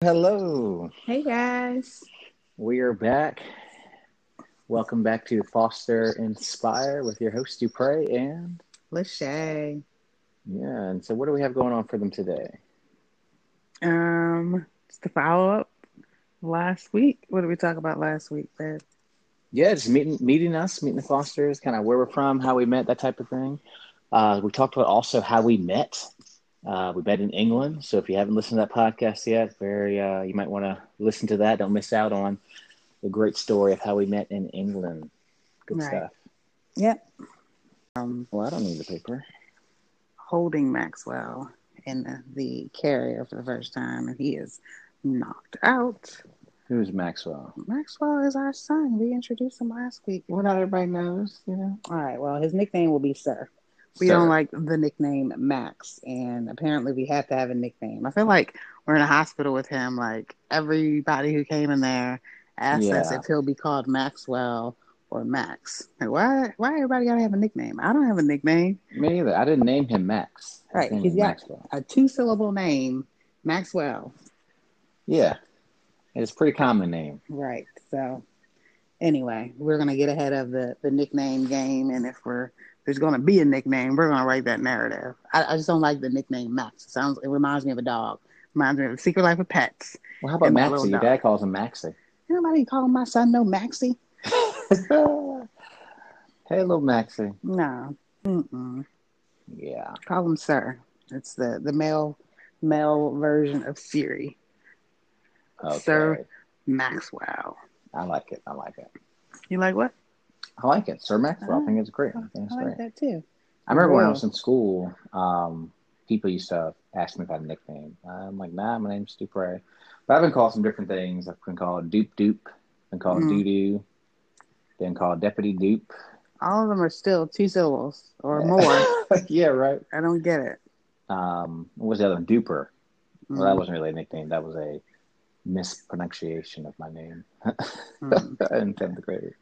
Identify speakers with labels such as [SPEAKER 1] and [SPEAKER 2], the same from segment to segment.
[SPEAKER 1] Hello.
[SPEAKER 2] Hey guys.
[SPEAKER 1] We are back. Welcome back to Foster Inspire with your host Dupre and
[SPEAKER 2] Lachey.
[SPEAKER 1] Yeah, and so what do we have going on for them today?
[SPEAKER 2] Um, just to follow up last week. What did we talk about last week, babe?
[SPEAKER 1] Yeah, just meeting meeting us, meeting the Fosters, kind of where we're from, how we met, that type of thing. Uh, we talked about also how we met. Uh, we met in England, so if you haven't listened to that podcast yet, very uh, you might want to listen to that. Don't miss out on the great story of how we met in England. Good
[SPEAKER 2] Right.
[SPEAKER 1] stuff.
[SPEAKER 2] Yep. Um,
[SPEAKER 1] Well, I don't need the paper.
[SPEAKER 2] holding Maxwell in the, the carrier for the first time, and he is knocked out.
[SPEAKER 1] Who's Maxwell?
[SPEAKER 2] Maxwell is our son. We introduced him last week.
[SPEAKER 1] Well, not everybody knows, you know.
[SPEAKER 2] All right. Well, his nickname will be Sir. We don't like the nickname Max, and apparently we have to have a nickname. I feel like we're in a hospital with him. Like everybody who came in there asked us if he'll be called Maxwell or Max. Like, why? Why everybody gotta have a nickname? I don't have a nickname.
[SPEAKER 1] Me either. I didn't name him Max. His
[SPEAKER 2] Right, he's got-
[SPEAKER 1] Maxwell.
[SPEAKER 2] A two-syllable name, Maxwell.
[SPEAKER 1] Yeah, it's a pretty common name.
[SPEAKER 2] Right. So, anyway, we're gonna get ahead of the the nickname game, and if we're there's gonna be a nickname, we're gonna write that narrative. I, I just don't like the nickname Max. It sounds it reminds me of a dog. Reminds me of Secret Life of Pets.
[SPEAKER 1] Well, how about Maxie? Your dad calls him Maxie.
[SPEAKER 2] Nobody calling my son no Maxie?
[SPEAKER 1] hey, little Maxie.
[SPEAKER 2] No. Mm-mm.
[SPEAKER 1] Yeah.
[SPEAKER 2] Call him Sir. It's the the male male version of Siri.
[SPEAKER 1] Okay.
[SPEAKER 2] Sir Maxwell.
[SPEAKER 1] I like it. I like it.
[SPEAKER 2] You like what?
[SPEAKER 1] I like it. Sir Maxwell. I think it's great. I think it's
[SPEAKER 2] I like
[SPEAKER 1] great.
[SPEAKER 2] that too.
[SPEAKER 1] I remember when I was in school, um, people used to ask me if I had a nickname. I'm like, nah, my name's Dupre. But I've been called some different things. I've been called Dupe Dupe, been called
[SPEAKER 2] Mm.
[SPEAKER 1] Doo Doo, been called Deputy Dupe.
[SPEAKER 2] All of them are still two syllables or more.
[SPEAKER 1] yeah, right.
[SPEAKER 2] I don't get it.
[SPEAKER 1] Um, what was the other one? Duper. Well,
[SPEAKER 2] Mm.
[SPEAKER 1] that wasn't really a nickname. That was a mispronunciation of my name
[SPEAKER 2] Mm.
[SPEAKER 1] in seventh grade.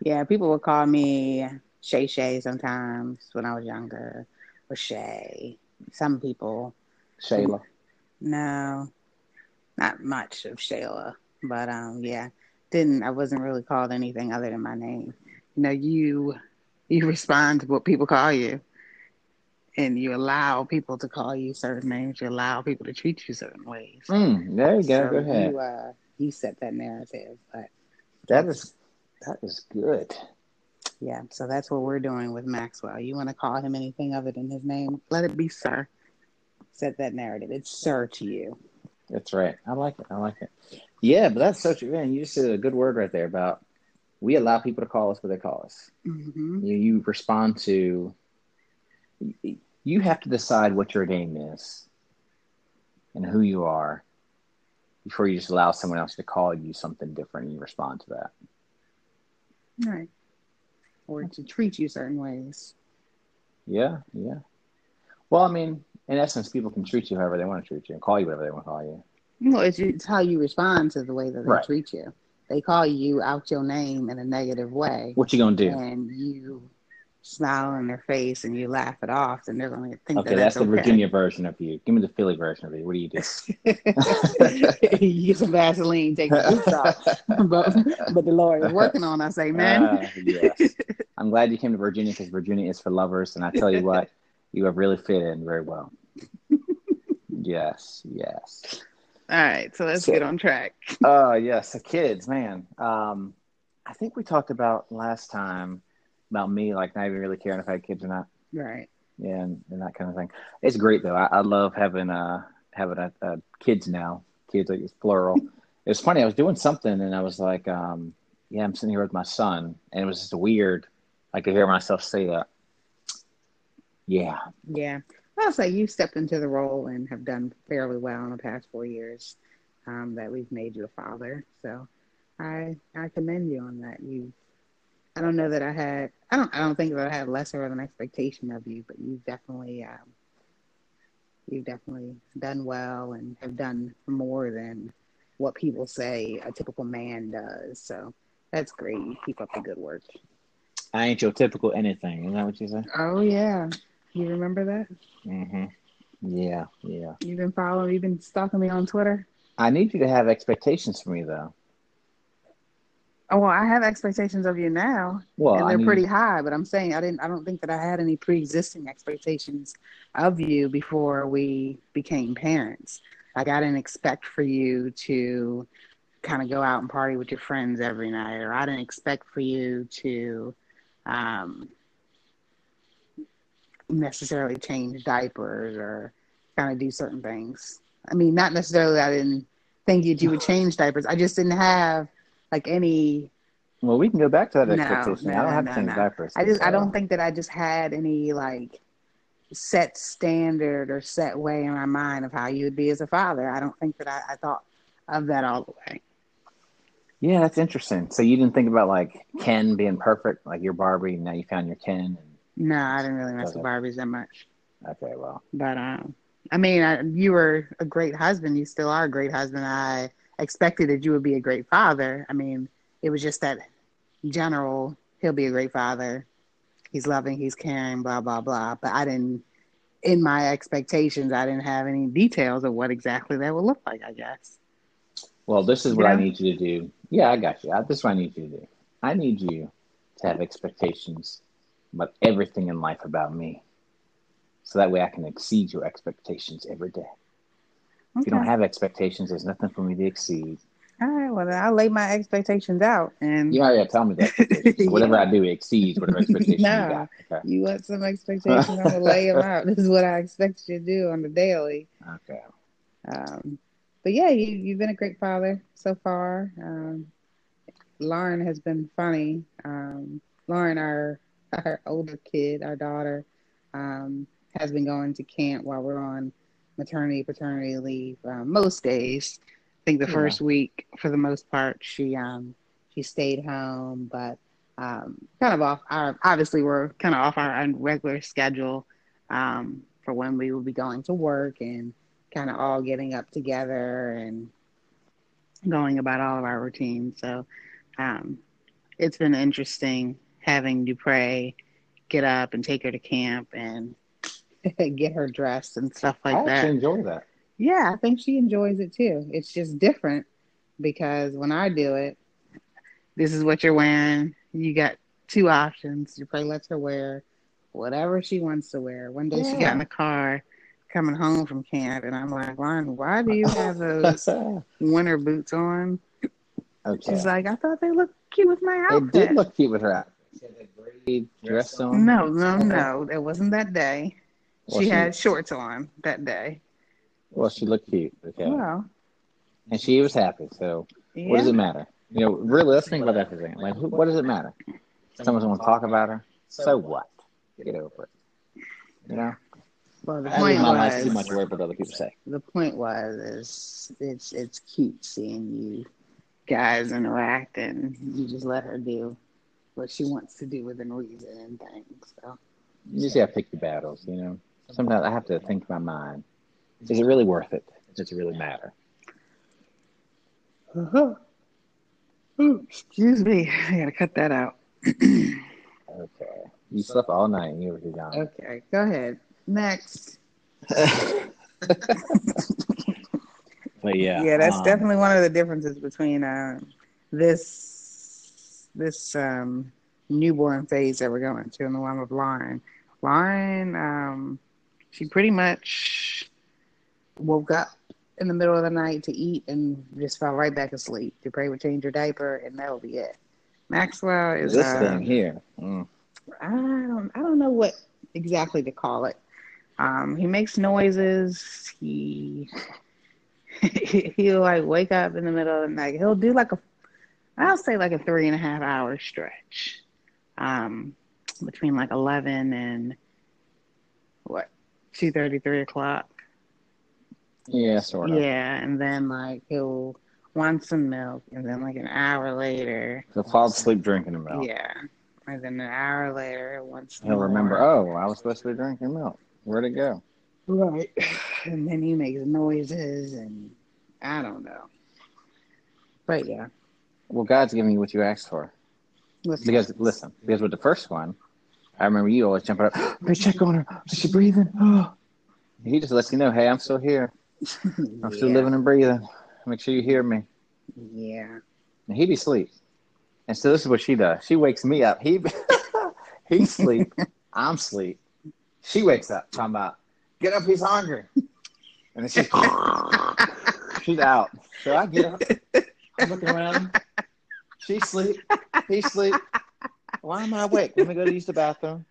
[SPEAKER 2] Yeah, people would call me Shay Shay sometimes when I was younger, or Shay. Some people,
[SPEAKER 1] Shayla.
[SPEAKER 2] no, not much of Shayla, but um, yeah, didn't I wasn't really called anything other than my name. You know, you you respond to what people call you, and you allow people to call you certain names. You allow people to treat you certain ways.
[SPEAKER 1] Mm, there you go.
[SPEAKER 2] So
[SPEAKER 1] Go ahead.
[SPEAKER 2] You, uh, you set that narrative, but
[SPEAKER 1] That is that is good.
[SPEAKER 2] Yeah, so that's what we're doing with Maxwell. You want to call him anything other than his name? Let it be Sir. Set that narrative. It's Sir to you.
[SPEAKER 1] That's right. I like it. I like it. Yeah, but that's such a man. You just said a good word right there about we allow people to call us what they call us.
[SPEAKER 2] Mm-hmm.
[SPEAKER 1] You you respond to. You have to decide what your name is, and who you are, before you just allow someone else to call you something different and you respond to that.
[SPEAKER 2] Right. Or to treat you certain ways.
[SPEAKER 1] Yeah, yeah. Well, I mean, in essence, people can treat you however they want to treat you and call you whatever they want to call you.
[SPEAKER 2] Well, it's, it's how you respond to the way that they
[SPEAKER 1] Right.
[SPEAKER 2] treat you. They call you out your name in a negative way,
[SPEAKER 1] What you gonna do?
[SPEAKER 2] and you smile on their face and you laugh it off, and they're going to think
[SPEAKER 1] Okay,
[SPEAKER 2] that
[SPEAKER 1] that's
[SPEAKER 2] that's,
[SPEAKER 1] the
[SPEAKER 2] okay.
[SPEAKER 1] Virginia version of you. Give me the Philly version of you. What do you do?
[SPEAKER 2] you get some Vaseline, take the boots off. but, but the Lord is working on us, amen.
[SPEAKER 1] Ah, yes. I'm glad you came to Virginia because Virginia is for lovers, and I tell you what, you have really fit in very well. yes, yes.
[SPEAKER 2] All right, so let's
[SPEAKER 1] So-
[SPEAKER 2] get on track.
[SPEAKER 1] Oh, yes. The kids, man. Um, I think we talked about last time about me, like not even really caring if I had kids or not.
[SPEAKER 2] Right.
[SPEAKER 1] Yeah, and, and that kind of thing. It's great though. I, I love having uh having a, uh kids now. Kids like it's plural. it was funny. I was doing something and I was like, um, yeah, I'm sitting here with my son, and it was just weird. I could hear myself say that. Yeah,
[SPEAKER 2] Yeah. I'll say you stepped into the role and have done fairly well in the past four years um, that we've made you a father. So I I commend you on that. You I don't know that I had I don't I don't think that I had lesser of an expectation of you, but you've definitely um, you've definitely done well and have done more than what people say a typical man does. So that's great. You keep up the good work.
[SPEAKER 1] I ain't your typical anything. Isn't that what you say?
[SPEAKER 2] Oh yeah. You remember that?
[SPEAKER 1] Mm-hmm. Yeah, yeah.
[SPEAKER 2] You've been following you've been stalking me on Twitter?
[SPEAKER 1] I need you to have expectations for me, though.
[SPEAKER 2] Oh well, I have expectations of you now,
[SPEAKER 1] Well,
[SPEAKER 2] and they're
[SPEAKER 1] mean,
[SPEAKER 2] pretty high. But I'm saying I didn't. I don't think that I had any pre-existing expectations of you before we became parents. Like I didn't expect for you to kind of go out and party with your friends every night, or I didn't expect for you to um, necessarily change diapers or kind of do certain things. I mean, not necessarily. I didn't think that you would change diapers. I just didn't have like any
[SPEAKER 1] Well, we can go back to that
[SPEAKER 2] No,
[SPEAKER 1] expectation.
[SPEAKER 2] no,
[SPEAKER 1] I don't have
[SPEAKER 2] no,
[SPEAKER 1] to change.
[SPEAKER 2] I just I don't think that I just had any like set standard or set way in my mind of how you would be as a father. I don't think that I, I thought of that all the way.
[SPEAKER 1] Yeah, that's interesting. So you didn't think about like Ken being perfect, like your Barbie. And now you found your Ken.
[SPEAKER 2] No, I didn't really mess with Barbies that much.
[SPEAKER 1] Okay, well,
[SPEAKER 2] But um, I mean, I, you were a great husband. You still are a great husband. I expected that you would be a great father. I mean, it was just that general. He'll be a great father. He's loving. He's caring. Blah blah blah. But I didn't. In my expectations, I didn't have any details of what exactly that would look like. I guess.
[SPEAKER 1] well, this is what I need you to do. Yeah, I got you. I, this is what I need you to do. I need you to have expectations about everything in life about me, so that way I can exceed your expectations every day. If you don't have expectations, there's nothing for me to exceed.
[SPEAKER 2] All right. Well, then I'll lay my expectations out, and
[SPEAKER 1] yeah, already tell me expectations. So whatever I do exceeds whatever expectation
[SPEAKER 2] No.
[SPEAKER 1] you got. Okay.
[SPEAKER 2] you want some expectations. I'm gonna lay them out. This is what I expect you to do on the daily.
[SPEAKER 1] Okay.
[SPEAKER 2] Um, but yeah, you you've been a great father so far. Um, Lauren has been funny. Um, Lauren, our our older kid, our daughter, um, has been going to camp while we're on maternity paternity leave um, most days. I think the
[SPEAKER 1] Yeah.
[SPEAKER 2] first week, for the most part, she um, she stayed home, but um, kind of off our obviously we're kind of off our regular schedule um, for when we will be going to work and kind of all getting up together and going about all of our routines. So um, it's been interesting having Dupre get up and take her to camp and get her dressed and stuff like
[SPEAKER 1] I
[SPEAKER 2] that.
[SPEAKER 1] actually enjoy that.
[SPEAKER 2] Yeah, I think she enjoys it too. It's just different because when I do it, this is what you're wearing. You got two options. You probably let her wear whatever she wants to wear. One day she got in the car coming home from camp, and I'm like, Lauren, why do you have those winter boots on?
[SPEAKER 1] okay.
[SPEAKER 2] She's like, I thought they looked cute with my
[SPEAKER 1] It
[SPEAKER 2] outfit.
[SPEAKER 1] did look cute with her outfit. She had that gray dress on.
[SPEAKER 2] no, no, no. It wasn't that day.
[SPEAKER 1] Well,
[SPEAKER 2] she,
[SPEAKER 1] she-
[SPEAKER 2] had shorts on that day.
[SPEAKER 1] Well, she looked cute. Okay.
[SPEAKER 2] Well,
[SPEAKER 1] And she was happy. So
[SPEAKER 2] yeah.
[SPEAKER 1] what does it matter? You know, really, let's think about that for a second. Like, who, what does it matter? Someone's going to talk about her. So what? Get over it. You know,
[SPEAKER 2] well, the
[SPEAKER 1] I
[SPEAKER 2] point
[SPEAKER 1] life too
[SPEAKER 2] was,
[SPEAKER 1] much for what other people say.
[SPEAKER 2] the point was is it's it's cute seeing you guys interact and you just let her do what she wants to do within reason and things. So
[SPEAKER 1] You just got to pick your battles. You know, sometimes I have to think in my mind: Is it really worth it? Does it really matter?
[SPEAKER 2] Uh Ooh, excuse me, I gotta cut that out.
[SPEAKER 1] Okay. You slept all night and you were too young.
[SPEAKER 2] Okay, go ahead. Next.
[SPEAKER 1] but yeah.
[SPEAKER 2] Yeah, that's
[SPEAKER 1] um,
[SPEAKER 2] definitely one of the differences between uh, this this um, newborn phase that we're going to and the one with Lauren. Lauren, um, she pretty much woke up in the middle of the night to eat and just fell right back asleep. Dupre would change her diaper and that would be it. Maxwell is
[SPEAKER 1] this
[SPEAKER 2] uh,
[SPEAKER 1] thing here. Mm.
[SPEAKER 2] I don't I don't know what exactly to call it. Um, he makes noises. He he'll like wake up in the middle of the night. He'll do like a I'll say like a three and a half hour stretch. Um, between like eleven and what two thirty, three o'clock.
[SPEAKER 1] Yeah, sort of.
[SPEAKER 2] Yeah, and then like he'll want some milk, and then like an hour later,
[SPEAKER 1] So fall asleep drinking the milk.
[SPEAKER 2] yeah, and then an hour later, he'll some
[SPEAKER 1] He'll remember, oh, I was supposed to be drinking milk. Where'd it go?
[SPEAKER 2] Right. And then he makes noises and I don't know. But yeah.
[SPEAKER 1] Well, God's giving you what you asked for.
[SPEAKER 2] Listen.
[SPEAKER 1] Because, listen, because with the first one, I remember you always jumping up, hey, check on her. Is she breathing? Oh. He just lets you know, hey, I'm still here. I'm still living and breathing. Make sure you hear me.
[SPEAKER 2] Yeah.
[SPEAKER 1] And he be asleep. And so this is what she does. She wakes me up. He he sleep. I'm sleep. She wakes up talking about get up, he's hungry. And then she's she's out. So I get up. I'm looking around. She sleep. He sleep. Why am I awake? Let me go to use the bathroom.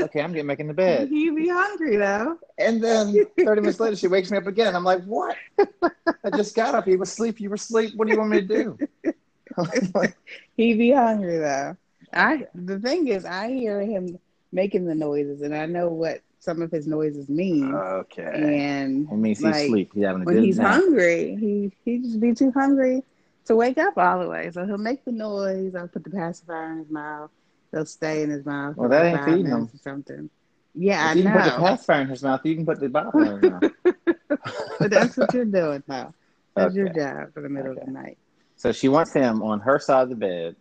[SPEAKER 1] Okay, I'm getting back in the bed.
[SPEAKER 2] You be hungry though.
[SPEAKER 1] And then 30 minutes later, she wakes me up again. I'm like, what? I just got up. He was asleep. You were asleep. What do you want me to do?
[SPEAKER 2] he be hungry though. I the thing is, I hear him making the noises, and I know what some of his noises mean.
[SPEAKER 1] Okay.
[SPEAKER 2] And
[SPEAKER 1] It means he's
[SPEAKER 2] like,
[SPEAKER 1] asleep. He's having a
[SPEAKER 2] when
[SPEAKER 1] good
[SPEAKER 2] he's
[SPEAKER 1] nap.
[SPEAKER 2] hungry, he he just be too hungry to wake up all the way. So he'll make the noise. I'll put the pacifier in his mouth. He'll stay in his mouth.
[SPEAKER 1] Well, that ain't feeding him.
[SPEAKER 2] Or something. Yeah,
[SPEAKER 1] If
[SPEAKER 2] I
[SPEAKER 1] you can put the pacifier in his mouth, you can put the bottle in his mouth.
[SPEAKER 2] but that's what you're doing now. That's your job for the middle of the night.
[SPEAKER 1] So she wants him on her side of the bed.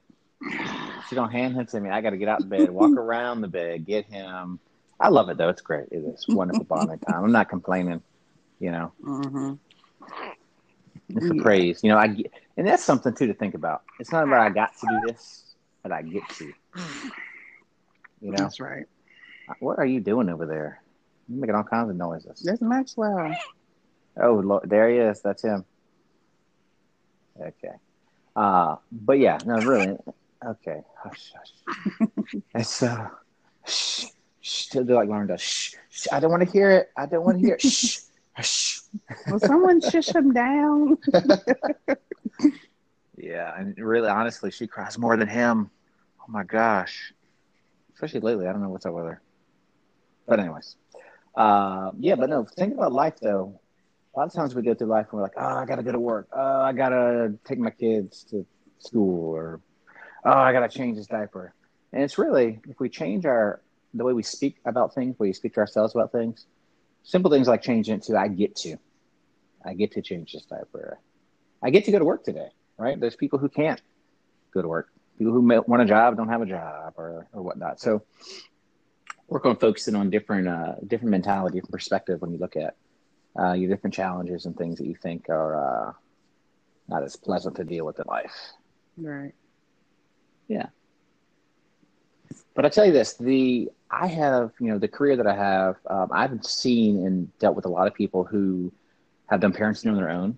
[SPEAKER 1] She don't hand him to me. I got to get out of bed, walk around the bed, get him. I love it though. It's great. It is wonderful bonding time. I'm not complaining. You know,
[SPEAKER 2] hmm
[SPEAKER 1] it's a
[SPEAKER 2] Yeah.
[SPEAKER 1] praise. You know, I get, and that's something too to think about. It's not about I got to do this, but I get to. You know,
[SPEAKER 2] That's right.
[SPEAKER 1] what are you doing over there? You're making all kinds of noises.
[SPEAKER 2] That's Maxwell.
[SPEAKER 1] Oh, Lord, there he is. That's him. Okay. Uh, but yeah, no, really. Okay. Hush, hush. it's uh, shh, shh. They're like Lauren does. Shh, shh. I don't want to hear it. I don't want to hear it. Shh.
[SPEAKER 2] Will someone shush him down?
[SPEAKER 1] Yeah, and really, honestly, she cries more than him. Oh my gosh. Especially lately. I don't know what's up with her. But anyways, uh, yeah, but no. Think about life though. A lot of times we go through life and we're like, oh, I gotta go to work. Oh, I gotta take my kids to school, or oh, I gotta change this diaper. And it's really if we change our the way we speak about things, the way we speak to ourselves about things, simple things like changing it to I get to, I get to change this diaper. I get to go to work today right? There's people who can't go to work, people who want a job don't have a job or or whatnot. So work on focusing on different uh, different mentality, different perspective when you look at uh, your different challenges and things that you think are uh, not as pleasant to deal with in life.
[SPEAKER 2] right. Yeah.
[SPEAKER 1] But I tell you this: the I have you know the career that I have, um, I've seen and dealt with a lot of people who have done parenting on their own.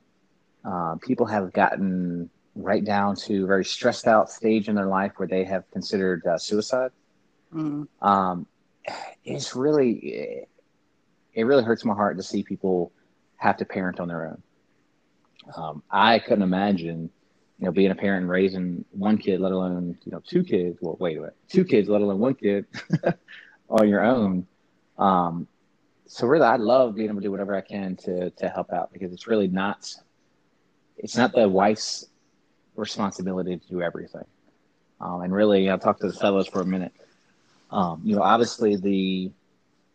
[SPEAKER 1] Uh, people have gotten right down to a very stressed out stage in their life where they have considered uh, suicide.
[SPEAKER 2] Mm.
[SPEAKER 1] Um, it's really it really hurts my heart to see people have to parent on their own. Um, I couldn't imagine, you know, being a parent and raising one kid, let alone you know two kids. Well, wait a minute, two kids, let alone one kid on your own. Um, so really, I love being able to do whatever I can to to help out because it's really not it's not the wife's responsibility to do everything. Um, and really, I'll talk to the fellows for a minute. Um, you know, obviously the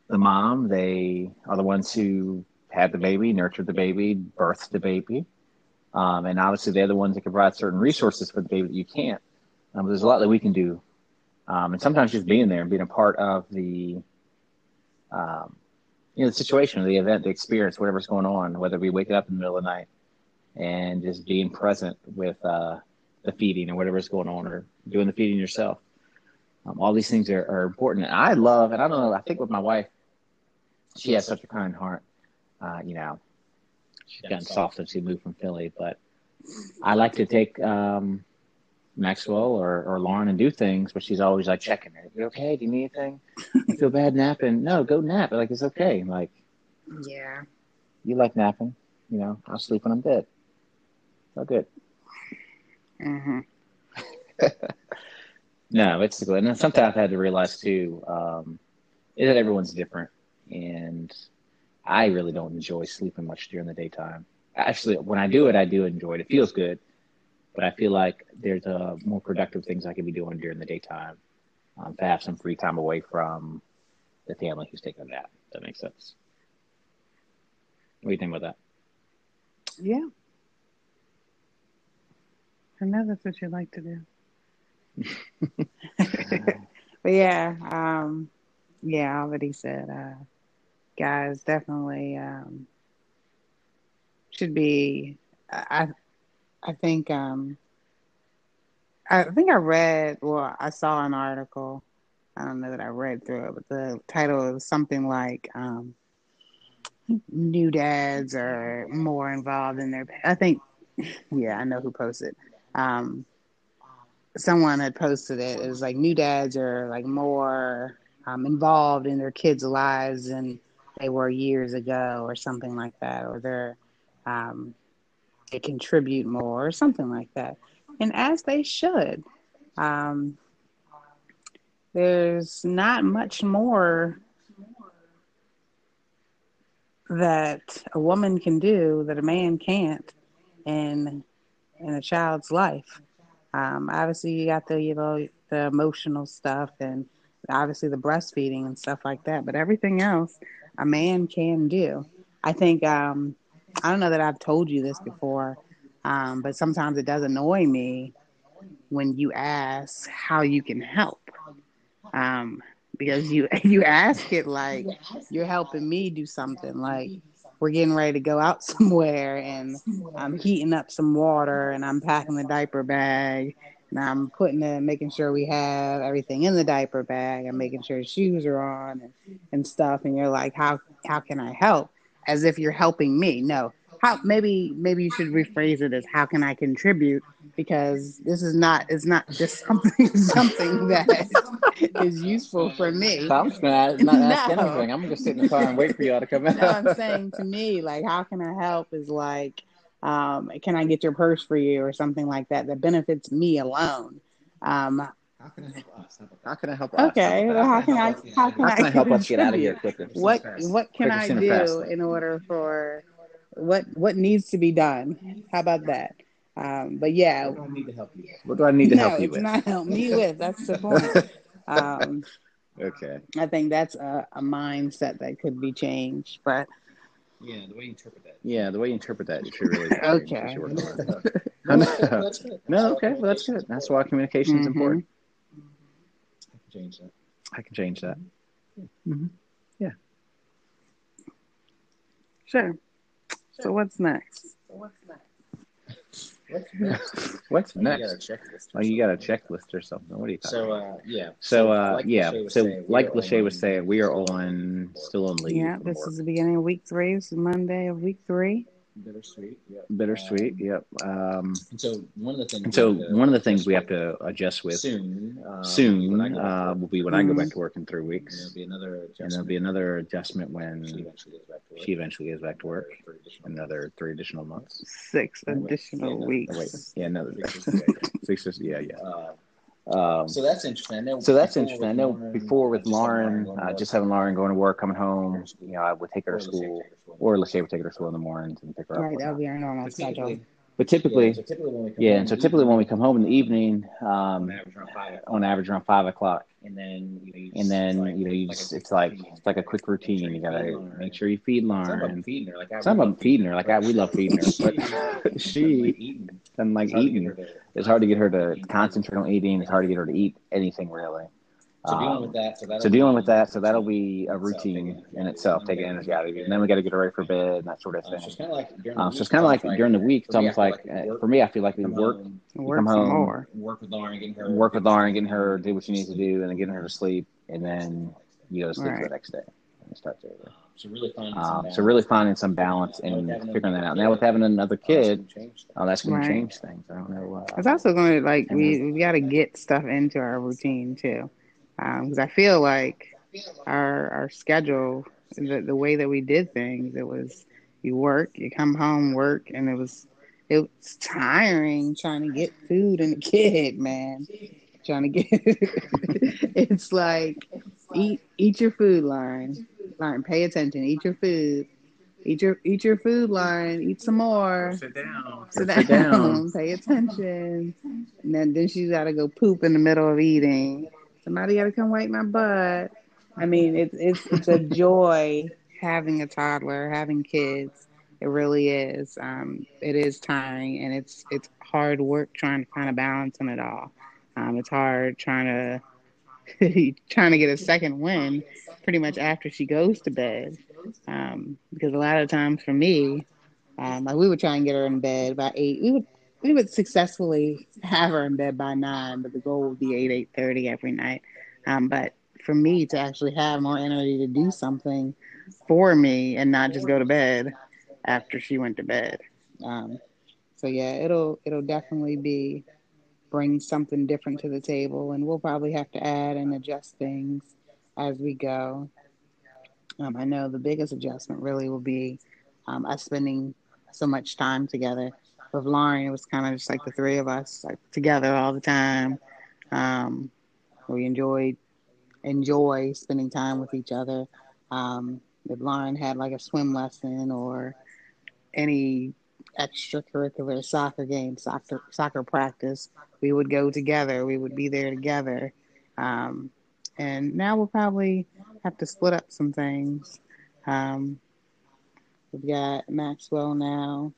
[SPEAKER 1] the mom, they are the ones who had the baby, nurtured the baby, birthed the baby, um, and obviously they're the ones that can provide certain resources for the baby that you can't. Um, there's a lot that we can do, um, and sometimes just being there and being a part of the, um, you know, the situation, the event, the experience, whatever's going on, whether we wake up in the middle of the night and just being present with uh, the feeding or whatever's going on, or doing the feeding yourself. Um, all these things are, are important. And I love, and I don't know, I think with my wife, she has such a kind heart. Uh, you know, gotten soft since she moved from Philly, but I like to take um, Maxwell or, or Lauren and do things, but she's always like checking her. You okay? Do you need anything? You feel bad napping? No, go nap. Like, it's okay. Like,
[SPEAKER 2] Yeah.
[SPEAKER 1] you like napping. You know, I'll sleep when I'm dead. So good.
[SPEAKER 2] hmm
[SPEAKER 1] No, it's good. And then sometimes I've had to realize too, um, is that everyone's different. And I really don't enjoy sleeping much during the daytime. Actually, when I do it, I do enjoy it. It feels good. But I feel like there's uh, more productive things I could be doing during the daytime um, to have some free time away from the family who's taking a nap. That makes sense. What do you think about that?
[SPEAKER 2] Yeah. I know that's what you like to do. but yeah, um, yeah, I already said, uh, guys definitely um, should be I I think um I think I read well I saw an article. I don't know that I read through it, but the title was something like um, "New dads are more involved in their." I think, yeah, I know who posted. Um, someone had posted it. It was like new dads are like more um, involved in their kids' lives than they were years ago, or something like that, or they're um, they contribute more, or something like that, and as they should. Um, there's not much more that a woman can do that a man can't in in a child's life. Um, obviously, you got the you know the emotional stuff and obviously the breastfeeding and stuff like that. But everything else, a man can do. I think um, I don't know that I've told you this before, um, but sometimes it does annoy me when you ask how you can help um, because you you ask it like you're helping me do something like we're getting ready to go out somewhere and I'm heating up some water and I'm packing the diaper bag and I'm putting in making sure we have everything in the diaper bag and making sure shoes are on and, and stuff and you're like how how can I help as if you're helping me no how maybe maybe you should rephrase it as how can I contribute because this is not it's not just something something that is useful for me.
[SPEAKER 1] I'm just gonna not ask no. anything. I'm gonna sit in the car and wait for y'all to come in.
[SPEAKER 2] no, I'm saying to me like how can I help is like um, can I get your purse for you or something like that that benefits me alone. Um,
[SPEAKER 1] how can I help us? How can I help
[SPEAKER 2] us? Okay, well, how can I
[SPEAKER 1] how can, I, I help us get out of here quicker?
[SPEAKER 2] What what can I do in order for what what needs to be done. How about that? Um, but yeah,
[SPEAKER 1] what do I need to help you? With? What do I need to
[SPEAKER 2] no,
[SPEAKER 1] help you
[SPEAKER 2] it's
[SPEAKER 1] with?
[SPEAKER 2] not help me with. That's the point. Um,
[SPEAKER 1] okay.
[SPEAKER 2] I think that's a, a mindset that could be changed, but.
[SPEAKER 1] Yeah, the way you interpret that. Yeah, the way you interpret that, you should really.
[SPEAKER 2] okay.
[SPEAKER 1] no, no, no, okay, well that's good. That's why communication is mm-hmm. important. I can change that. I can change that. Mm-hmm. Yeah.
[SPEAKER 2] Sure. So what's next?
[SPEAKER 1] what's next? What's next? oh, you got a checklist or something. What are you talking
[SPEAKER 3] so,
[SPEAKER 1] about?
[SPEAKER 3] Uh, yeah.
[SPEAKER 1] So, uh, like yeah. So, saying, like Lachey was saying, we are on still on leave.
[SPEAKER 2] Yeah, this work. is the beginning of week three. This is Monday of week three.
[SPEAKER 3] Bittersweet. Yep.
[SPEAKER 1] Bittersweet. Um, yep. Um,
[SPEAKER 3] so one of the things.
[SPEAKER 1] so one of the things we have to adjust with
[SPEAKER 3] soon. Um,
[SPEAKER 1] soon uh, will be when mm-hmm. I go back to work in three weeks.
[SPEAKER 3] And there'll be another.
[SPEAKER 1] Adjustment. And there'll be another adjustment when
[SPEAKER 3] she eventually goes back to work.
[SPEAKER 1] She eventually goes back to work. Another three additional months.
[SPEAKER 2] Six additional
[SPEAKER 1] yeah,
[SPEAKER 2] weeks.
[SPEAKER 1] Wait, yeah, another six. Yeah, yeah.
[SPEAKER 3] Uh, um, so that's interesting. I know
[SPEAKER 1] so that's interesting. I know Lauren, before with Lauren, uh, just having Lauren going to work, coming home, you know, I would take her to school, or Lachey would take her to school in the mornings and pick her
[SPEAKER 2] up. Right, that would be our normal schedule.
[SPEAKER 1] But typically, yeah, so typically, yeah, and so typically when we come home in the evening, um, on average around five o'clock,
[SPEAKER 3] and then you know,
[SPEAKER 1] and then like, you know, you just, it's like it's like a quick routine. You gotta make sure you feed Lauren. Some
[SPEAKER 3] of feeding her, like
[SPEAKER 1] some of them feeding her, like I, we love feeding her, but she doesn't like eating. It's hard to get her to concentrate on eating. It's hard to get her to eat anything really.
[SPEAKER 3] So dealing with that, so,
[SPEAKER 1] so dealing with that, so that'll be a routine in itself, taking energy out of you, and then we got to get her ready for bed and that sort of thing. so it's kind of like during the, um, so it's kind of like during the week. It's almost like, like for me, I feel like we work,
[SPEAKER 2] work
[SPEAKER 1] come home,
[SPEAKER 2] more.
[SPEAKER 3] work with Lauren, getting her,
[SPEAKER 1] work with Lauren, getting her do what she needs to do, and then getting her to sleep, and then you go to sleep right. the next day and start over.
[SPEAKER 3] So really finding
[SPEAKER 1] um, some so really finding some balance and figuring that out. Now with having another kid, oh, that's going right. to change things. I don't know.
[SPEAKER 2] Uh, it's also going to like we we got to get stuff into our routine too because um, I feel like our our schedule, the the way that we did things, it was you work, you come home, work, and it was it was tiring trying to get food and a kid, man. Trying to get it's like eat eat your food line. Line, pay attention, eat your food. Eat your eat your food line, eat some more.
[SPEAKER 1] Sit down.
[SPEAKER 2] Sit, Sit down. down. Pay attention. And then, then she's gotta go poop in the middle of eating Somebody got to come wipe my butt. I mean, it's it's it's a joy having a toddler, having kids. It really is. Um, it is tiring, and it's it's hard work trying to find a balance in it all. Um, it's hard trying to trying to get a second win, pretty much after she goes to bed, um, because a lot of times for me, Um, like we would try and get her in bed by eight. We would we would successfully have her in bed by nine, but the goal would be eight eight thirty every night. Um, but for me to actually have more energy to do something for me and not just go to bed after she went to bed. Um, so yeah, it'll it'll definitely be bring something different to the table, and we'll probably have to add and adjust things as we go. Um, I know the biggest adjustment really will be um, us spending so much time together. With Lauren, it was kind of just like the three of us, like together all the time. Um, we enjoyed enjoy spending time with each other. Um, if Lauren had like a swim lesson or any extracurricular soccer game, soccer soccer practice, we would go together. We would be there together. Um, and now we'll probably have to split up some things. Um, we've got Maxwell now.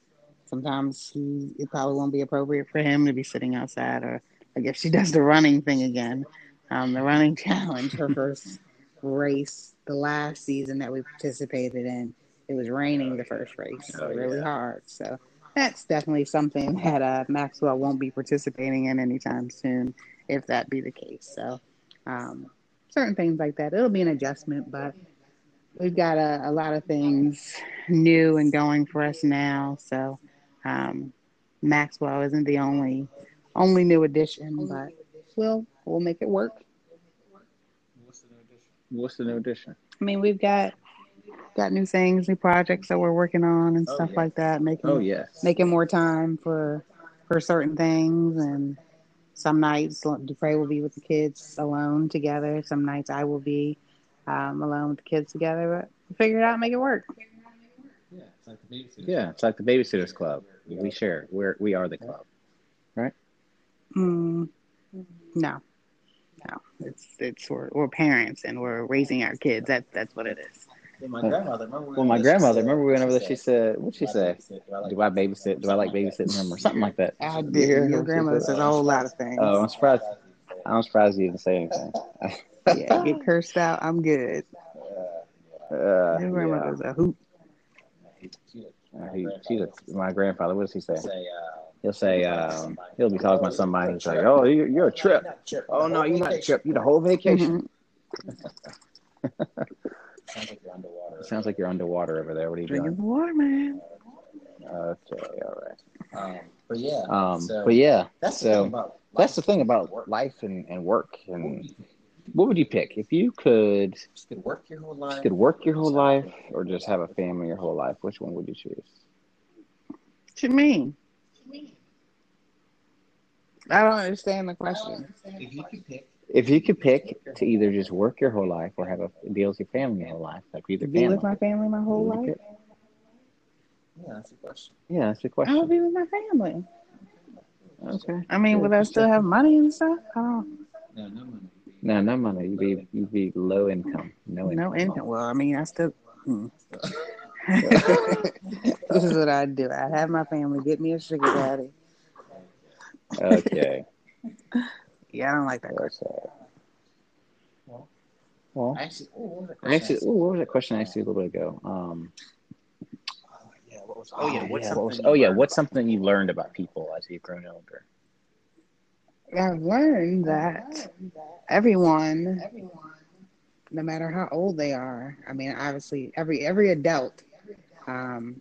[SPEAKER 2] Sometimes he, it probably won't be appropriate for him to be sitting outside, or I guess she does the running thing again. Um, the running challenge, her first race, the last season that we participated in, it was raining the first race, oh, really hard. So that's definitely something that uh, Maxwell won't be participating in anytime soon, if that be the case. So um, certain things like that. It'll be an adjustment, but we've got a, a lot of things new and going for us now. So um, Maxwell isn't the only only new addition, but we'll we'll make it work.
[SPEAKER 1] What's the new addition? What's the new addition?
[SPEAKER 2] I mean, we've got got new things, new projects that we're working on and oh, stuff like that. Making
[SPEAKER 1] oh yes,
[SPEAKER 2] making more time for for certain things and some nights Dupre will be with the kids alone together. Some nights I will be um, alone with the kids together. But figure it out, make it work.
[SPEAKER 1] Yeah, it's like the babysitters. Yeah, it's like the babysitters club. We share. We're we are the club, right?
[SPEAKER 2] Mm, no, no. It's it's we're, we're parents and we're raising our kids. That's that's what it is.
[SPEAKER 3] Well, my grandmother. Remember
[SPEAKER 1] well, my grandmother. Remember we went over there. She said, "What'd she say? Do I babysit? Do I like babysitting them or something like that?"
[SPEAKER 2] I did. Your grandmother says a whole lot of things.
[SPEAKER 1] Oh, I'm surprised. I'm surprised you didn't say anything.
[SPEAKER 2] yeah, get cursed out. I'm good. Uh, Your grandmother's yeah. a hoot.
[SPEAKER 1] Uh, he, she's a, my grandfather. What does he say? He'll say um, he'll be talking about somebody. He's like, "Oh, you're, you're a trip." Oh no, you're not a trip. You're the whole vacation. Sounds like you're underwater. It sounds like you're underwater over there. What are you doing?
[SPEAKER 2] Drinking
[SPEAKER 1] doing?
[SPEAKER 2] water, man.
[SPEAKER 1] Okay, all right.
[SPEAKER 3] Um, but yeah.
[SPEAKER 1] Um, so but yeah. That's so the about that's the thing about life and, and work. And what would you pick if you could?
[SPEAKER 3] Just could work your whole life.
[SPEAKER 1] Could work your whole life, or just have a family your whole life. Which one would you choose?
[SPEAKER 2] What you mean? I don't understand the question.
[SPEAKER 3] If you could pick
[SPEAKER 1] if you could pick to either just work your whole life or have a deal with your family your whole life, like either
[SPEAKER 2] be
[SPEAKER 1] family.
[SPEAKER 2] with my family my whole life.
[SPEAKER 3] Yeah, that's a question.
[SPEAKER 1] Yeah, that's a question.
[SPEAKER 2] I would be with my family.
[SPEAKER 1] Okay.
[SPEAKER 2] I mean, would I still have money and stuff? I
[SPEAKER 3] don't. No, no money.
[SPEAKER 1] No, no money. You'd be you'd be low income. No income.
[SPEAKER 2] No income. Well, I mean, I still. Hmm. this is what I'd do. I'd have my family get me a sugar daddy.
[SPEAKER 1] Okay.
[SPEAKER 2] Yeah, I don't like that question.
[SPEAKER 1] Well, well actually, ooh, actually, ooh, what was that question I asked you a little bit ago? Um,
[SPEAKER 3] yeah, what was, oh yeah, what's
[SPEAKER 1] yeah, what was, oh yeah, what's something you learned about people as you've grown older?
[SPEAKER 2] I've learned that everyone, no matter how old they are, I mean, obviously, every every adult um,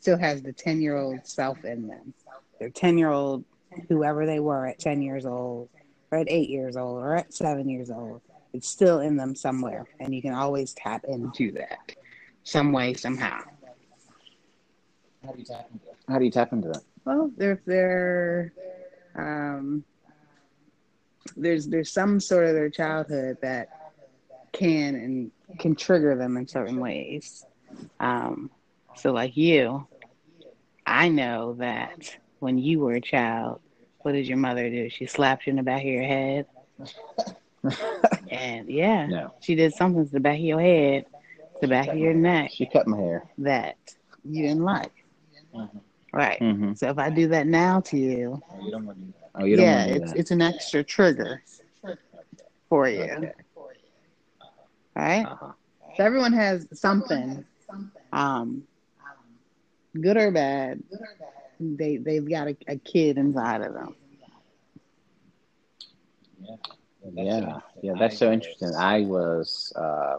[SPEAKER 2] still has the ten year old self in them. Their ten year old whoever they were at 10 years old or at 8 years old or at 7 years old it's still in them somewhere and you can always tap into that some way somehow.
[SPEAKER 3] How do you tap into that
[SPEAKER 1] how do you tap into that
[SPEAKER 2] well if they're um, there's there's some sort of their childhood that can and can trigger them in certain ways um, so like you i know that when you were a child, what did your mother do? She slapped you in the back of your head. and yeah, no. she did something to the back of your head, to the back of your neck.
[SPEAKER 1] She cut my hair.
[SPEAKER 2] That you didn't like.
[SPEAKER 3] Mm-hmm.
[SPEAKER 2] Right.
[SPEAKER 1] Mm-hmm.
[SPEAKER 2] So if I do that now to you,
[SPEAKER 3] oh, you don't want to do that.
[SPEAKER 1] Oh, you don't
[SPEAKER 2] yeah, do it's that. it's an extra trigger for you. Okay. Right.
[SPEAKER 1] Uh-huh.
[SPEAKER 2] So everyone has something um, good or bad, they they've got a, a kid inside of them.
[SPEAKER 3] Yeah.
[SPEAKER 1] Yeah, yeah, that's so interesting. I was uh,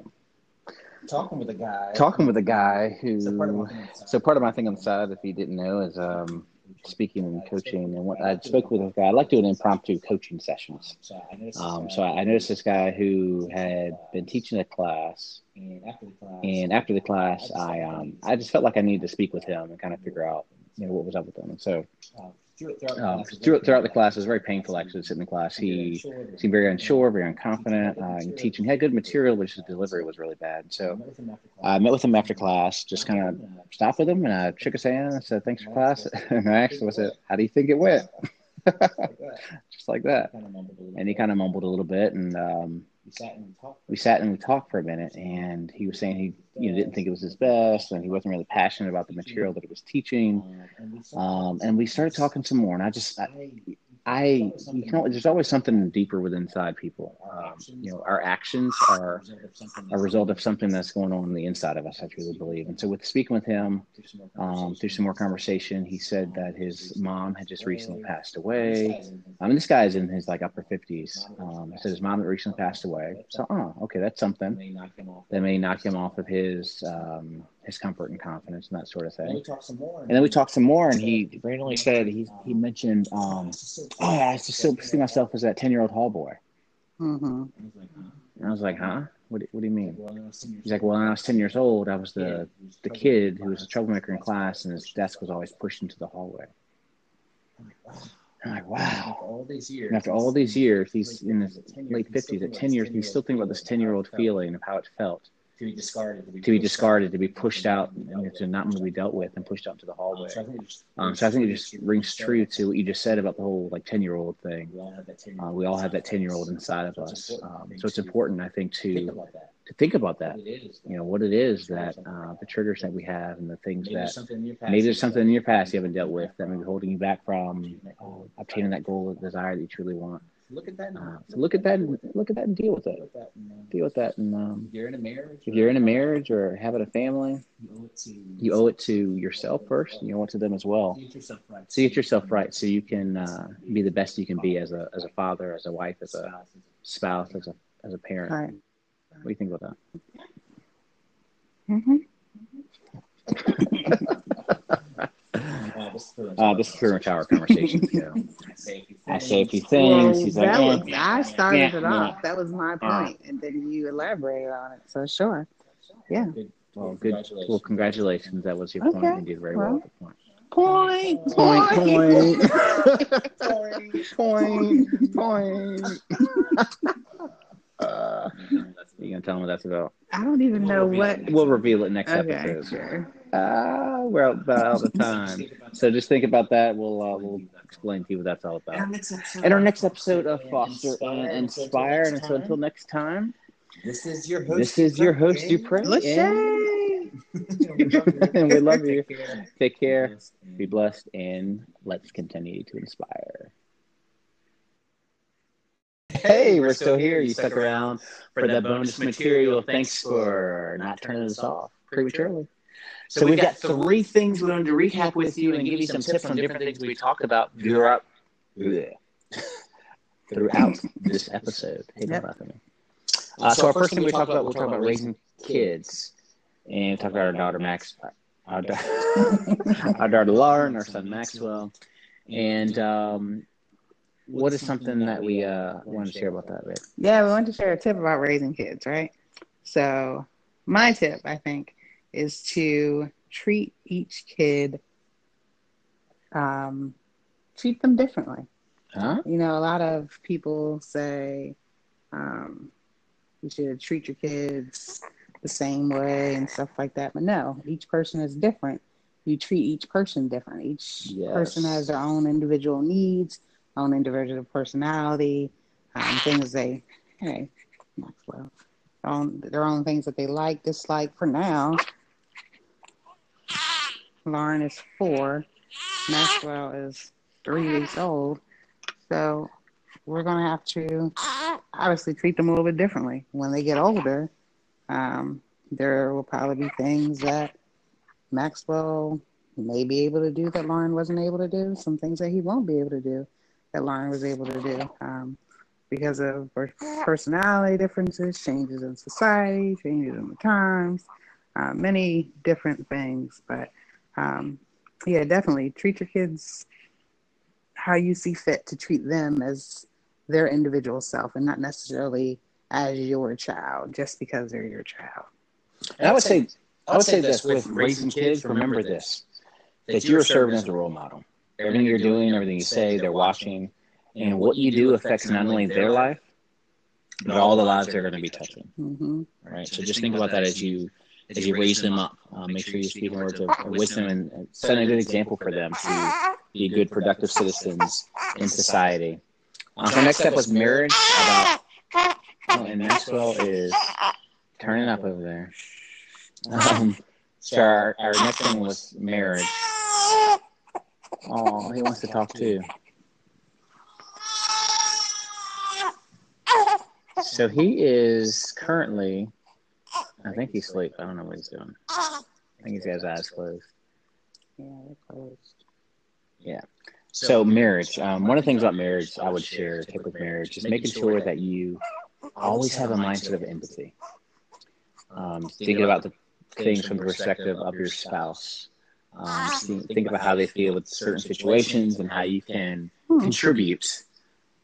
[SPEAKER 3] talking with a guy.
[SPEAKER 1] talking with a guy who.
[SPEAKER 3] So part of my thing on the
[SPEAKER 1] So part of my thing on the side, if you didn't know, is um, speaking and coaching. And what I spoke with a guy. I like doing impromptu coaching sessions.
[SPEAKER 3] So I noticed.
[SPEAKER 1] Um,
[SPEAKER 3] this
[SPEAKER 1] so
[SPEAKER 3] guy,
[SPEAKER 1] I noticed this guy who had been teaching a class,
[SPEAKER 3] And after the class.
[SPEAKER 1] and after the class, I um, I just felt like I needed to speak with him and kind of figure out you know what was up with him. And so
[SPEAKER 3] through, throughout the
[SPEAKER 1] um,
[SPEAKER 3] class, it was
[SPEAKER 1] throughout, throughout the
[SPEAKER 3] very
[SPEAKER 1] class, it was very painful actually to sit in the class. He seemed very unsure, very unconfident uh, in teaching. He had good material, but his delivery was really bad. So
[SPEAKER 3] met with him after class.
[SPEAKER 1] I met with him after class, just kind of stopped with him, and I shook his hand and said, "Thanks for class." And I asked him, "I said, how do you think it went?" Just like that.
[SPEAKER 3] Kind of mumbled a little
[SPEAKER 1] And he kind of mumbled a little bit, and um,
[SPEAKER 3] We sat and we talked.
[SPEAKER 1] we sat and we talked for a minute. And he was saying he you know, didn't think it was his best, and he wasn't really passionate about the material that he was teaching.
[SPEAKER 3] And we
[SPEAKER 1] Um, and we started talking some more, and I just, I, I you always, there's always something deeper within inside people. Um, you know, our actions are a result of something that's going on in the inside of us. I truly believe. And so, with speaking with him um, through some more conversation, he said that his mom had just recently passed away. I mean, this guy's in his like upper fifties. Um, said his mom had recently passed away. So, oh, okay, that's something that may knock him off of his um, his comfort and confidence and that sort of
[SPEAKER 3] And we
[SPEAKER 1] thing.
[SPEAKER 3] talked some more.
[SPEAKER 1] And then we talked some more, and he randomly said he he mentioned, um, "Oh, I used still see myself as that ten year old hall boy."
[SPEAKER 2] hmm
[SPEAKER 1] And I was like, "Huh? What, do- what do you mean?"
[SPEAKER 3] He's
[SPEAKER 1] He's like, "Well, when I was ten years old, I was the the kid who was a troublemaker in class, and his desk was always pushed into the hallway." I'm like,
[SPEAKER 3] After
[SPEAKER 1] "Wow."
[SPEAKER 3] all these years.
[SPEAKER 1] And after all these years, he's in his late fifties. At ten years, he's still thinking about this ten year old feeling of how it felt
[SPEAKER 3] to be discarded, to be,
[SPEAKER 1] to be discarded, to be pushed out, know, to not be dealt with, and pushed out to the hallway.
[SPEAKER 3] So I think it just,
[SPEAKER 1] Um, so I think it just rings true to what you just said about the whole like ten year old thing.
[SPEAKER 3] We all have that 10
[SPEAKER 1] Uh, we all have that ten year old inside of us. Um, so it's important, I think, to to think about that.
[SPEAKER 3] What it is.
[SPEAKER 1] You know what it is that uh, the triggers that we have and the things
[SPEAKER 3] Maybe
[SPEAKER 1] that
[SPEAKER 3] something in your past.
[SPEAKER 1] maybe there's something in your past you haven't dealt with that may be holding you back from uh, obtaining that goal or desire that you truly want.
[SPEAKER 3] Look at that.
[SPEAKER 1] Uh, so look at that, and, look at that, and deal with it.
[SPEAKER 3] That. uh,
[SPEAKER 1] Deal with that, and um,
[SPEAKER 3] If you're in a marriage.
[SPEAKER 1] if you're in a marriage or having a family,
[SPEAKER 3] you owe it to
[SPEAKER 1] you owe it to yourself first, and you owe it to them as well.
[SPEAKER 3] Get yourself right.
[SPEAKER 1] So get yourself right, so you can uh, be the best you can be as a as a father, as a wife, as a spouse, as a as a parent.
[SPEAKER 2] Right.
[SPEAKER 1] What do you think about that?
[SPEAKER 2] hmm
[SPEAKER 3] Uh, this is pretty much
[SPEAKER 1] Uh, this is pretty much how our conversations go.
[SPEAKER 3] I say a few
[SPEAKER 1] I say a few
[SPEAKER 3] things.
[SPEAKER 1] things.
[SPEAKER 2] Well,
[SPEAKER 1] He's like,
[SPEAKER 2] that
[SPEAKER 1] eh.
[SPEAKER 2] was, I started
[SPEAKER 1] Yeah,
[SPEAKER 2] it
[SPEAKER 1] yeah.
[SPEAKER 2] off. That was my point, and then you elaborated on it. So sure. Yeah.
[SPEAKER 3] Good.
[SPEAKER 1] Well, good.
[SPEAKER 3] Congratulations.
[SPEAKER 1] Well, congratulations. That was your point. You did very
[SPEAKER 2] Well.
[SPEAKER 1] well. at the point.
[SPEAKER 2] Point.
[SPEAKER 1] point, point, point. Uh, gonna tell them what that's about?
[SPEAKER 2] I don't even know what.
[SPEAKER 1] We'll reveal it next
[SPEAKER 2] Okay,
[SPEAKER 1] episode.
[SPEAKER 2] sure.
[SPEAKER 1] Ah, we're out about all the time. So just think about that. We'll uh, we'll explain to you what that's all about.
[SPEAKER 3] next episode.
[SPEAKER 1] In our next episode of Foster and Inspire, and so until next time,
[SPEAKER 3] This is your host.
[SPEAKER 1] this is your host Dupre, and,
[SPEAKER 2] Lachey.
[SPEAKER 1] and we love you.
[SPEAKER 3] Take care.
[SPEAKER 1] Take care, be blessed, and let's continue to inspire. Hey, we're still here. You stuck around for that bonus material. Thanks for not turning us off prematurely. So we've got three things we wanted to recap with you and give you some tips on different things we talked about throughout throughout this episode. Hey,
[SPEAKER 2] Yep.
[SPEAKER 1] laugh at me. Uh, so our first thing we talked about, we'll talk about raising kids, and talk about our daughter Max, our, da- our daughter Lauren, our son Maxwell, and um, what is something that we uh, wanted to share about that, Rick?
[SPEAKER 2] Yeah, we want to share a tip about raising kids, right? So, my tip, I think, is to treat each kid, um, treat them differently.
[SPEAKER 1] Huh?
[SPEAKER 2] You know, a lot of people say um, you should treat your kids the same way and stuff like that. But no, each person is different. You treat each person different. Each
[SPEAKER 1] Yes.
[SPEAKER 2] person has their own individual needs, own individual personality, um, things they, hey, Maxwell, own, their own things that they like, dislike. For now, Lauren is four, Maxwell is three weeks old. So we're going to have to obviously treat them a little bit differently. When they get older, um, there will probably be things that Maxwell may be able to do that Lauren wasn't able to do, some things that he won't be able to do that Lauren was able to do um, because of personality differences, changes in society, changes in the times, uh, many different things. But um, yeah, definitely treat your kids how you see fit to treat them as their individual self and not necessarily as your child just because they're your child.
[SPEAKER 1] And I would say, I would say this with raising kids. Remember this: that you are serving as a role model. Everything you're doing, everything you say, they're watching, and what you do affects not only their life, but all the lives they're going to be touching.
[SPEAKER 2] Mm-hmm.
[SPEAKER 1] Right. So just think about that as you as you raise them up. Um, make sure you speak words of, wisdom and set a good example for them to be good, productive citizens in society. Um, so next step was marriage. About oh, and Maxwell is turning up over there. Um, so our, our next thing was marriage. Oh, he wants to talk too. So he is currently, I think he's asleep. I don't know what he's doing. I think he's got his eyes closed.
[SPEAKER 2] Yeah, they're closed.
[SPEAKER 1] Yeah. So marriage. Um, one of the things about marriage I would share, tip with marriage, is making sure that you always have a mindset of empathy. Um, thinking about the things from the perspective of your spouse. Um, think about how they feel with certain situations and how you can contribute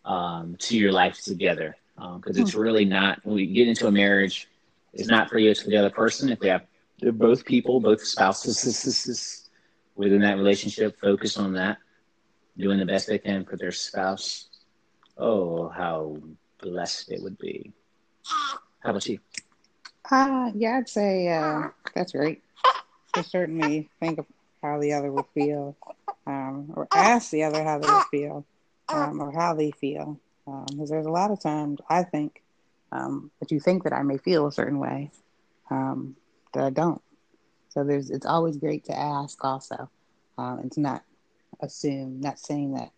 [SPEAKER 1] um, to your life together. Because um, it's really not when we get into a marriage, it's not for you; it's for the other person. If they have they're both people, both spouses within that relationship, focus on that, doing the best they can for their spouse. Oh, how blessed it would be. How about you?
[SPEAKER 2] Uh, yeah, I'd say uh, that's great. To certainly think of how the other would feel, um, or ask the other how they would feel, um, or how they feel. Because um, there's a lot of times I think um, that you think that I may feel a certain way um, that I don't. So there's it's always great to ask also, and not assume. Not saying that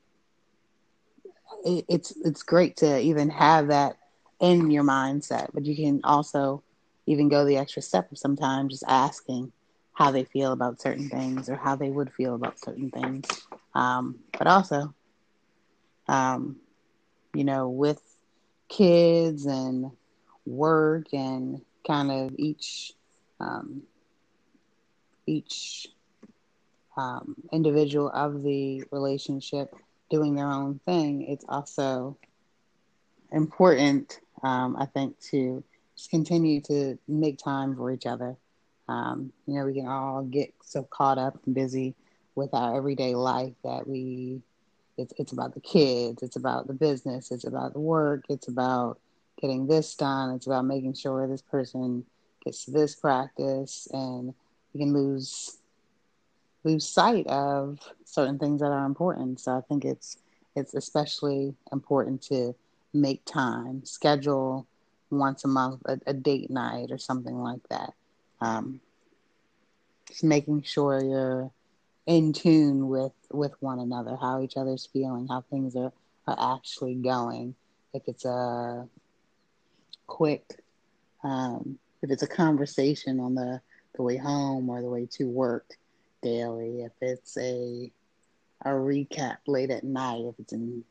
[SPEAKER 2] it, it's it's great to even have that in your mindset, but you can also even go the extra step of sometimes just asking how they feel about certain things or how they would feel about certain things. Um, but also, um, you know, with kids and work and kind of each um, each um, individual of the relationship doing their own thing, it's also important, um, I think, to continue to make time for each other. Um, you know, we can all get so caught up and busy with our everyday life that we it's it's about the kids, it's about the business, it's about the work, it's about getting this done, it's about making sure this person gets to this practice and we can lose lose sight of certain things that are important. So I think it's it's especially important to make time, schedule once a month a, a date night or something like that. Um, just making sure you're in tune with with one another, how each other's feeling, how things are are actually going. If it's a quick, um, if it's a conversation on the the way home or the way to work daily, if it's a a recap late at night, if it's in,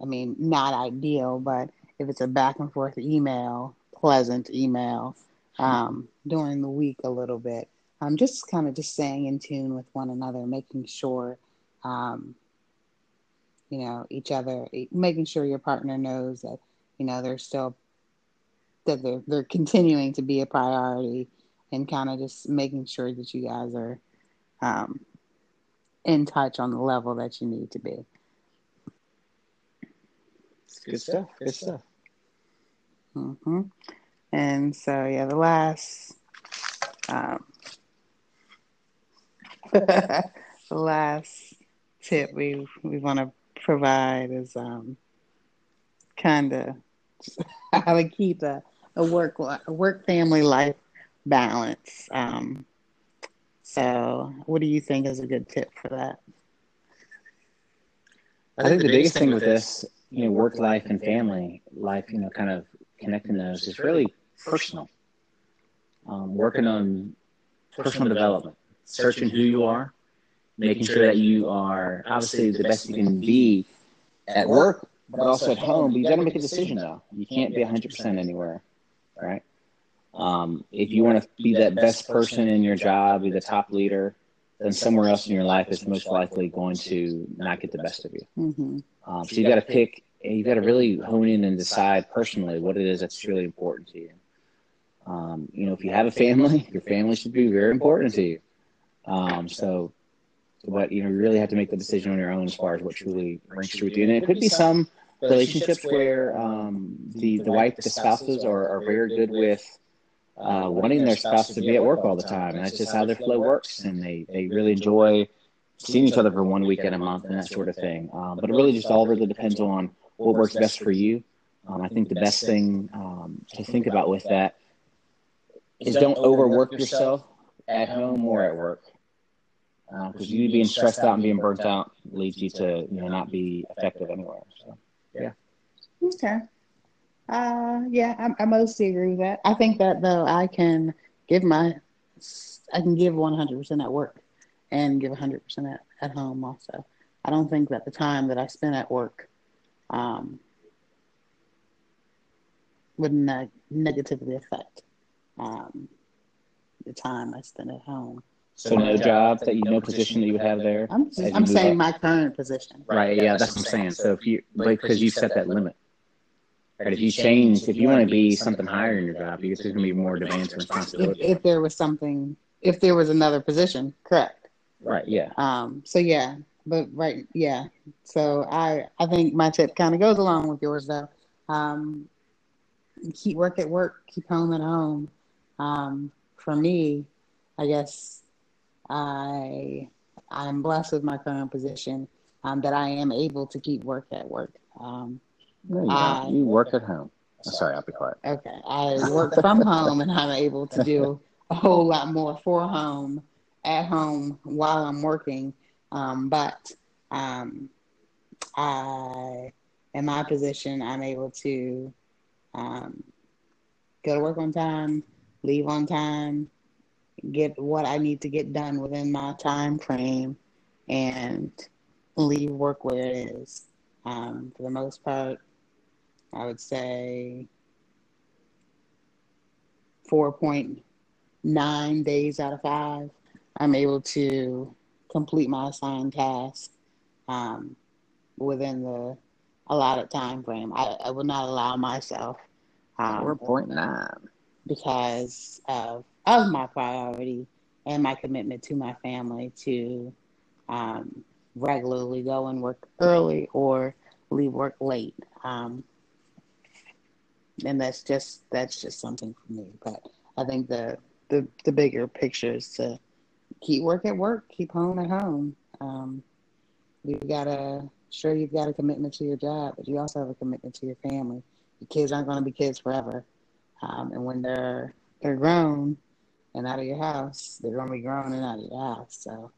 [SPEAKER 2] I mean, not ideal, but if it's a back and forth email, pleasant email um, during the week a little bit. Um, just kind of just staying in tune with one another, making sure, um, you know, each other, making sure your partner knows that, you know, they're still, that they're, they're continuing to be a priority and kind of just making sure that you guys are um, in touch on the level that you need to be.
[SPEAKER 1] Good stuff. Good stuff.
[SPEAKER 2] Mm-hmm. And so, yeah, the last, um, the last tip we we want to provide is um, kind of how to keep a, a work a work family life balance. Um, so, what do you think is a good tip for that?
[SPEAKER 1] I think the biggest thing with this, you know, work life and family life, you know, kind of connecting those is really personal. Um, working on personal development, searching who you are, making sure that you are obviously the best you can be at work, but also at home. But you got to make a decision though. You can't be 100% anywhere, right? Um, if you want to be that best person in your job, be the top leader, then somewhere else in your life is most likely going to not get the best of you.
[SPEAKER 2] hmm
[SPEAKER 1] Um, so you got to pick, you got to really hone in and decide personally what it is that's really important to you. Um, you know, if you have a family, your family should be very important to you. Um, so, but you know, you really have to make the decision on your own as far as what truly rings true with you. And it could be some relationships where um, the the wife, the spouses are, are very good with uh, wanting their spouse to be at work all the time, and that's just how their flow works, and they they really enjoy seeing each other for one weekend a month and that sort of thing. Um, but it really just all really depends on what works best for you. Um, I think the best thing um, to think about with that is don't overwork yourself at home or at work. Because you being stressed out and being burnt out leads you to you know not be effective anywhere. So yeah.
[SPEAKER 2] Okay. Uh, yeah, I, I mostly agree with that. I think that though I can give my, I can give 100% at work and give 100% at, at home also. I don't think that the time that I spend at work um, would ne- negatively affect um, the time I spend at home.
[SPEAKER 1] so no job that you no position that you would have there.
[SPEAKER 2] I'm,
[SPEAKER 1] as
[SPEAKER 2] I'm saying
[SPEAKER 1] up?
[SPEAKER 2] my current position.
[SPEAKER 1] Right. Yeah, that's what I'm saying. So if you like, because you set that limit. Right. If you change, if you want to be something higher in your job, because there's going to be more demands and
[SPEAKER 2] If, if there was something, if there was another position, correct.
[SPEAKER 1] Right. Yeah.
[SPEAKER 2] Um, so yeah, but right, yeah. So I I think my tip kind of goes along with yours though. Um, keep work at work, keep home at home. Um, for me, I guess I I'm blessed with my current position um, that I am able to keep work at work. Um,
[SPEAKER 1] No, you,
[SPEAKER 2] I-
[SPEAKER 1] you work at home. Oh, sorry, I'll be quiet.
[SPEAKER 2] Okay, I work from home and I'm able to do a whole lot more for home, at home while I'm working. Um, but um, I, in my position, I'm able to um, go to work on time, leave on time, get what I need to get done within my time frame, and leave work where it is. Um, for the most part, I would say 4.9 days out of five, I'm able to complete my assigned task um, within the allotted time frame. I, I would not allow myself
[SPEAKER 1] Four
[SPEAKER 2] um,
[SPEAKER 1] point nine.
[SPEAKER 2] Because of, of my priority and my commitment to my family to um, regularly go and work early or leave work late. Um, and that's just that's just something for me. But I think the the, the bigger picture is to keep work at work, keep home at home. Um, you've got to sure you've got a commitment to your job, but you also have a commitment to your family. Your kids aren't going to be kids forever, um, and when they're they're grown and out of your house, they're going to be grown and out of your house. So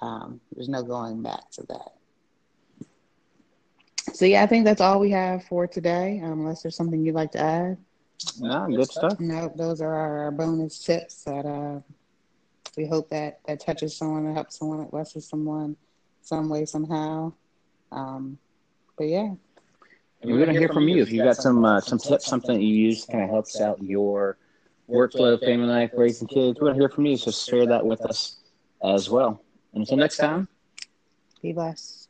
[SPEAKER 2] um, there's no going back to that. So yeah, I think that's all we have for today. Um, unless there's something you'd like to add.
[SPEAKER 1] No, good stuff.
[SPEAKER 2] No, those are our bonus tips that uh, we hope that that touches someone, that helps someone, that blesses someone, some way, somehow. Um, but yeah,
[SPEAKER 1] And we're going to hear from you if you've got some uh, some tips, something that you use kind of helps out your workflow, family life, raising kids. We're going to hear from you, so share that with us as well. And until next time.
[SPEAKER 2] be blessed.